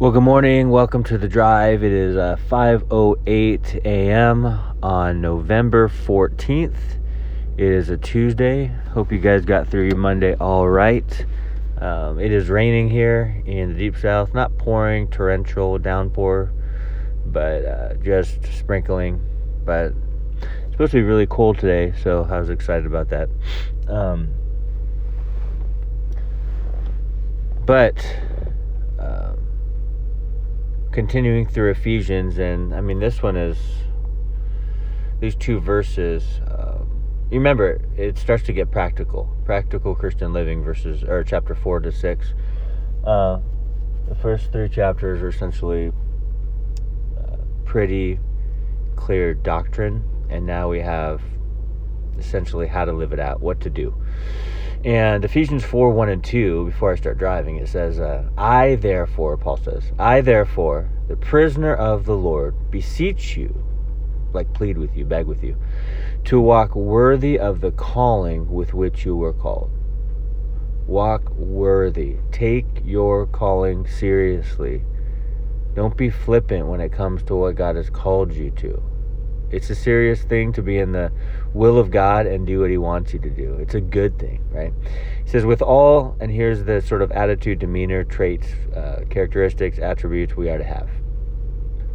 Well, good morning. Welcome to the drive. It is uh, 5:08 a.m. on November 14th. It is a Tuesday. Hope you guys got through your Monday all right. Um, it is raining here in the deep south. Not pouring, torrential downpour, but uh, just sprinkling. But it's supposed to be really cold today, so I was excited about that. Um, but. Um, continuing through Ephesians, and I mean, this one is these two verses. Um, you remember, it starts to get practical, practical Christian living verses, or chapter four to six. Uh, the first three chapters are essentially uh, pretty clear doctrine, and now we have essentially how to live it out, what to do. And Ephesians 4 1 and 2, before I start driving, it says, uh, I therefore, Paul says, I therefore, the prisoner of the Lord, beseech you, like plead with you, beg with you, to walk worthy of the calling with which you were called. Walk worthy. Take your calling seriously. Don't be flippant when it comes to what God has called you to. It's a serious thing to be in the will of God and do what He wants you to do. It's a good thing, right? He says, with all, and here's the sort of attitude, demeanor, traits, uh, characteristics, attributes we are to have.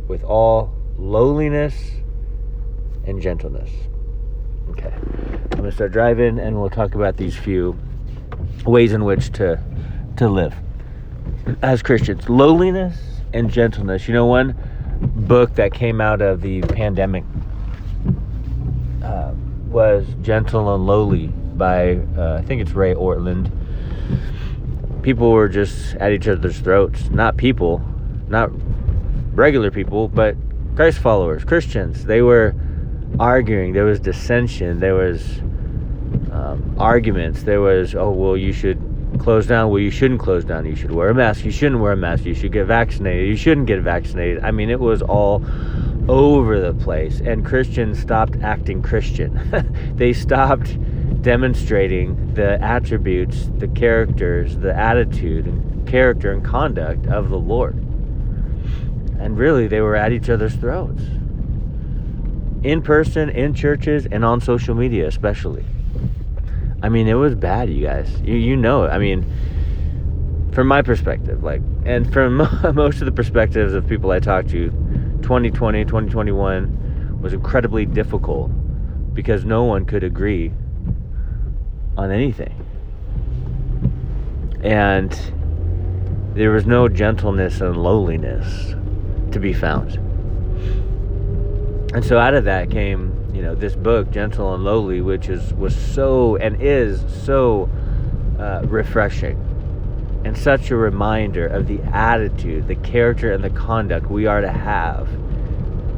With all lowliness and gentleness. Okay. I'm going to start driving and we'll talk about these few ways in which to to live as Christians. Lowliness and gentleness. You know, one book that came out of the pandemic uh, was Gentle and Lowly by, uh, I think it's Ray Ortlund. People were just at each other's throats. Not people, not regular people, but Christ followers, Christians. They were arguing. There was dissension. There was um, arguments. There was, oh, well, you should close down. Well, you shouldn't close down. You should wear a mask. You shouldn't wear a mask. You should get vaccinated. You shouldn't get vaccinated. I mean, it was all over the place. And Christians stopped acting Christian. they stopped demonstrating the attributes, the characters, the attitude, and character and conduct of the Lord. And really, they were at each other's throats. In person, in churches, and on social media, especially. I mean, it was bad, you guys. You you know, I mean, from my perspective, like, and from most of the perspectives of people I talked to, 2020, 2021 was incredibly difficult because no one could agree on anything. And there was no gentleness and lowliness to be found. And so out of that came you know this book gentle and lowly which is was so and is so uh, refreshing and such a reminder of the attitude the character and the conduct we are to have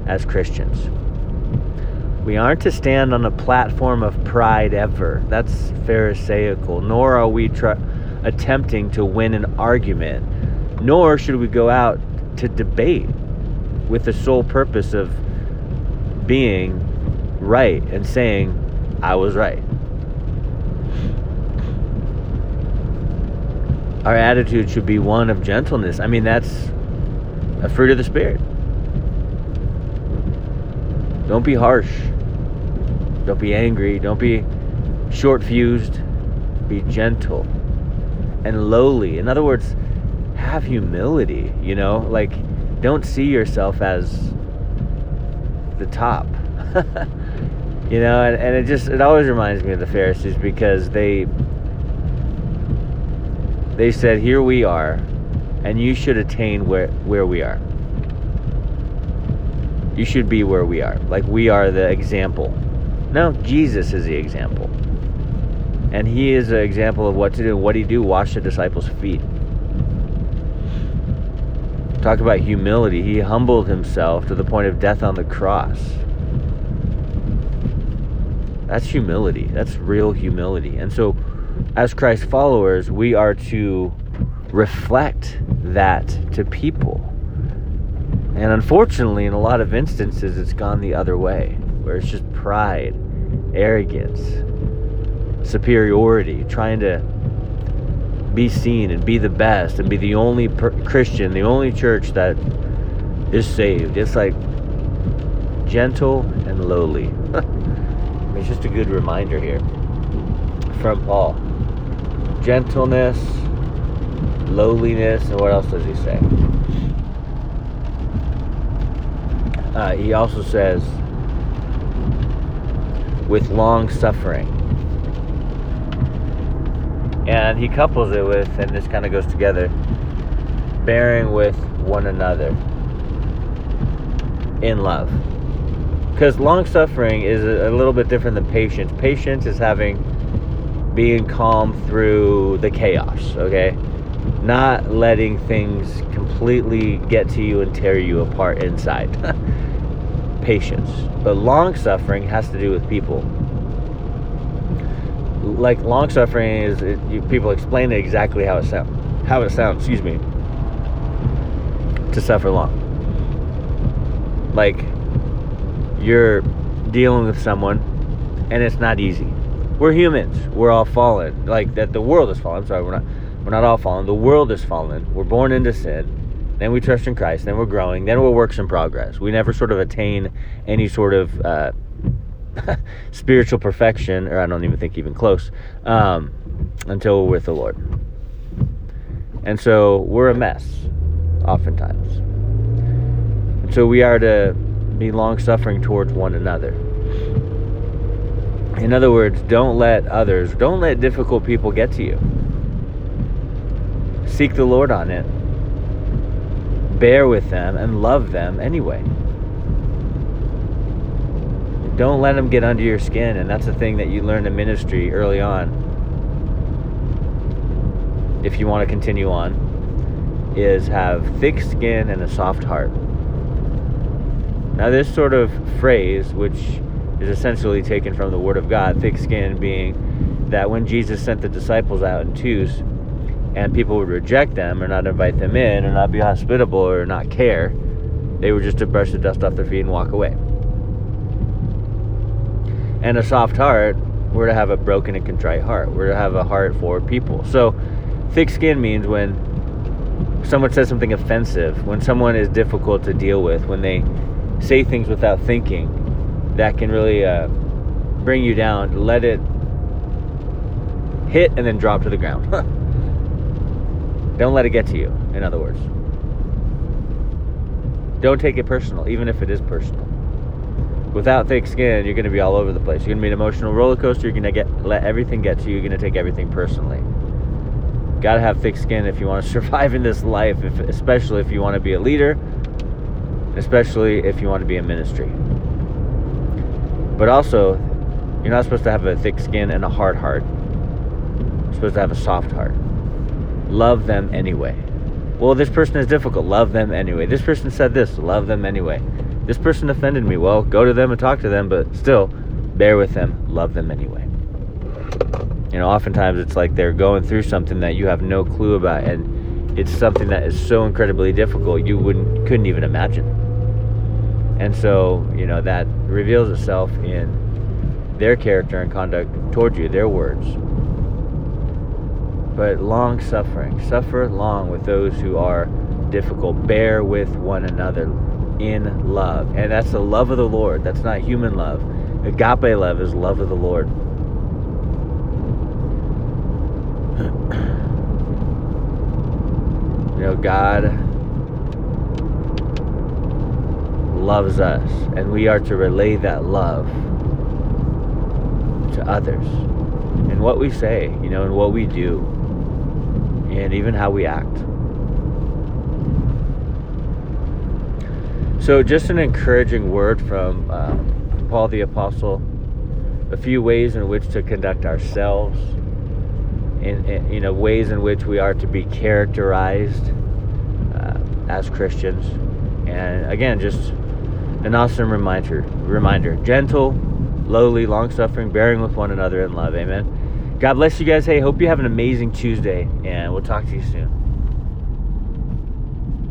as christians. We aren't to stand on a platform of pride ever. That's pharisaical nor are we attempting to win an argument nor should we go out to debate with the sole purpose of being right and saying I was right. Our attitude should be one of gentleness. I mean, that's a fruit of the Spirit. Don't be harsh. Don't be angry. Don't be short fused. Be gentle and lowly. In other words, have humility, you know? Like, don't see yourself as the top. you know and, and it just it always reminds me of the pharisees because they they said here we are and you should attain where where we are. You should be where we are. Like we are the example. No jesus is the example. And he is an example of what to do. What do you do? Wash the disciples feet. Talk about humility. He humbled himself to the point of death on the cross that's humility. That's real humility. And so, as Christ followers, we are to reflect that to people. And unfortunately, in a lot of instances, it's gone the other way, where it's just pride, arrogance, superiority, trying to be seen and be the best and be the only per- Christian, the only church that is saved. It's like gentle and lowly. it's just a good reminder here from Paul. Gentleness, lowliness, and what else does he say? Uh, he also says, with long suffering. And he couples it with, and this kind of goes together, bearing with one another in love. Because long suffering is a, little bit different than patience. Patience is having being calm through the chaos, okay? Not letting things completely get to you and tear you apart inside. patience. But long suffering has to do with people. Like long suffering is it, you, people explain it exactly how it sounds. How it sounds, excuse me. To suffer long. Like you're dealing with someone and it's not easy. We're humans. We're all fallen. Like that the world is fallen. I'm sorry, we're not we're not all fallen. The world is fallen. We're born into sin then we trust in Christ, then we're growing, then we're works in progress. We never sort of attain any sort of uh, spiritual perfection, or I don't even think even close, um, until we're with the Lord. And so we're a mess, oftentimes. And so we are to be long suffering towards one another. In other words, don't let others, don't let difficult people get to you. Seek the Lord on it bear with them and love them anyway. Don't let them get under your skin, and that's the thing that you learn in ministry early on. If you want to continue on, is have thick skin and a soft heart. Now, this sort of phrase, which is essentially taken from the Word of God, thick skin being that when Jesus sent the disciples out in twos, and people would reject them or not invite them in or not be hospitable or not care, they were just to brush the dust off their feet and walk away. And a soft heart, we're to have a broken and contrite heart. We're to have a heart for people. So, thick skin means when someone says something offensive, when someone is difficult to deal with, when they say things without thinking, that can really uh, bring you down. Let it hit and then drop to the ground. Don't let it get to you, in other words. Don't take it personal, even if it is personal. Without thick skin, you're going to be all over the place. You're going to be an emotional roller coaster. You're going to get let everything get to you. You're going to take everything personally. Got to have thick skin if you want to survive in this life, if, especially if you want to be a leader, especially if you want to be in ministry. But also, you're not supposed to have a thick skin and a hard heart. You're supposed to have a soft heart love them anyway. Well, this person is difficult. Love them anyway. This person said this. Love them anyway. This person offended me. Well, go to them and talk to them, but still, bear with them. Love them anyway. You know, oftentimes it's like they're going through something that you have no clue about, and it's something that is so incredibly difficult you wouldn't couldn't even imagine. And so, you know, that reveals itself in their character and conduct towards you, their words, but long suffering. Suffer long with those who are difficult. Bear with one another in love. And that's the love of the Lord. That's not human love. Agape love is love of the Lord. you know, God loves us, and we are to relay that love to others. In what we say, you know, in what we do and even how we act. So, just an encouraging word from um, Paul the Apostle, a few ways in which to conduct ourselves, in, in you know ways in which we are to be characterized uh, as Christians, and again, just an awesome reminder. Reminder: gentle, lowly, long-suffering, bearing with one another in love. Amen. God bless you guys. Hey, hope you have an amazing Tuesday, and we'll talk to you soon.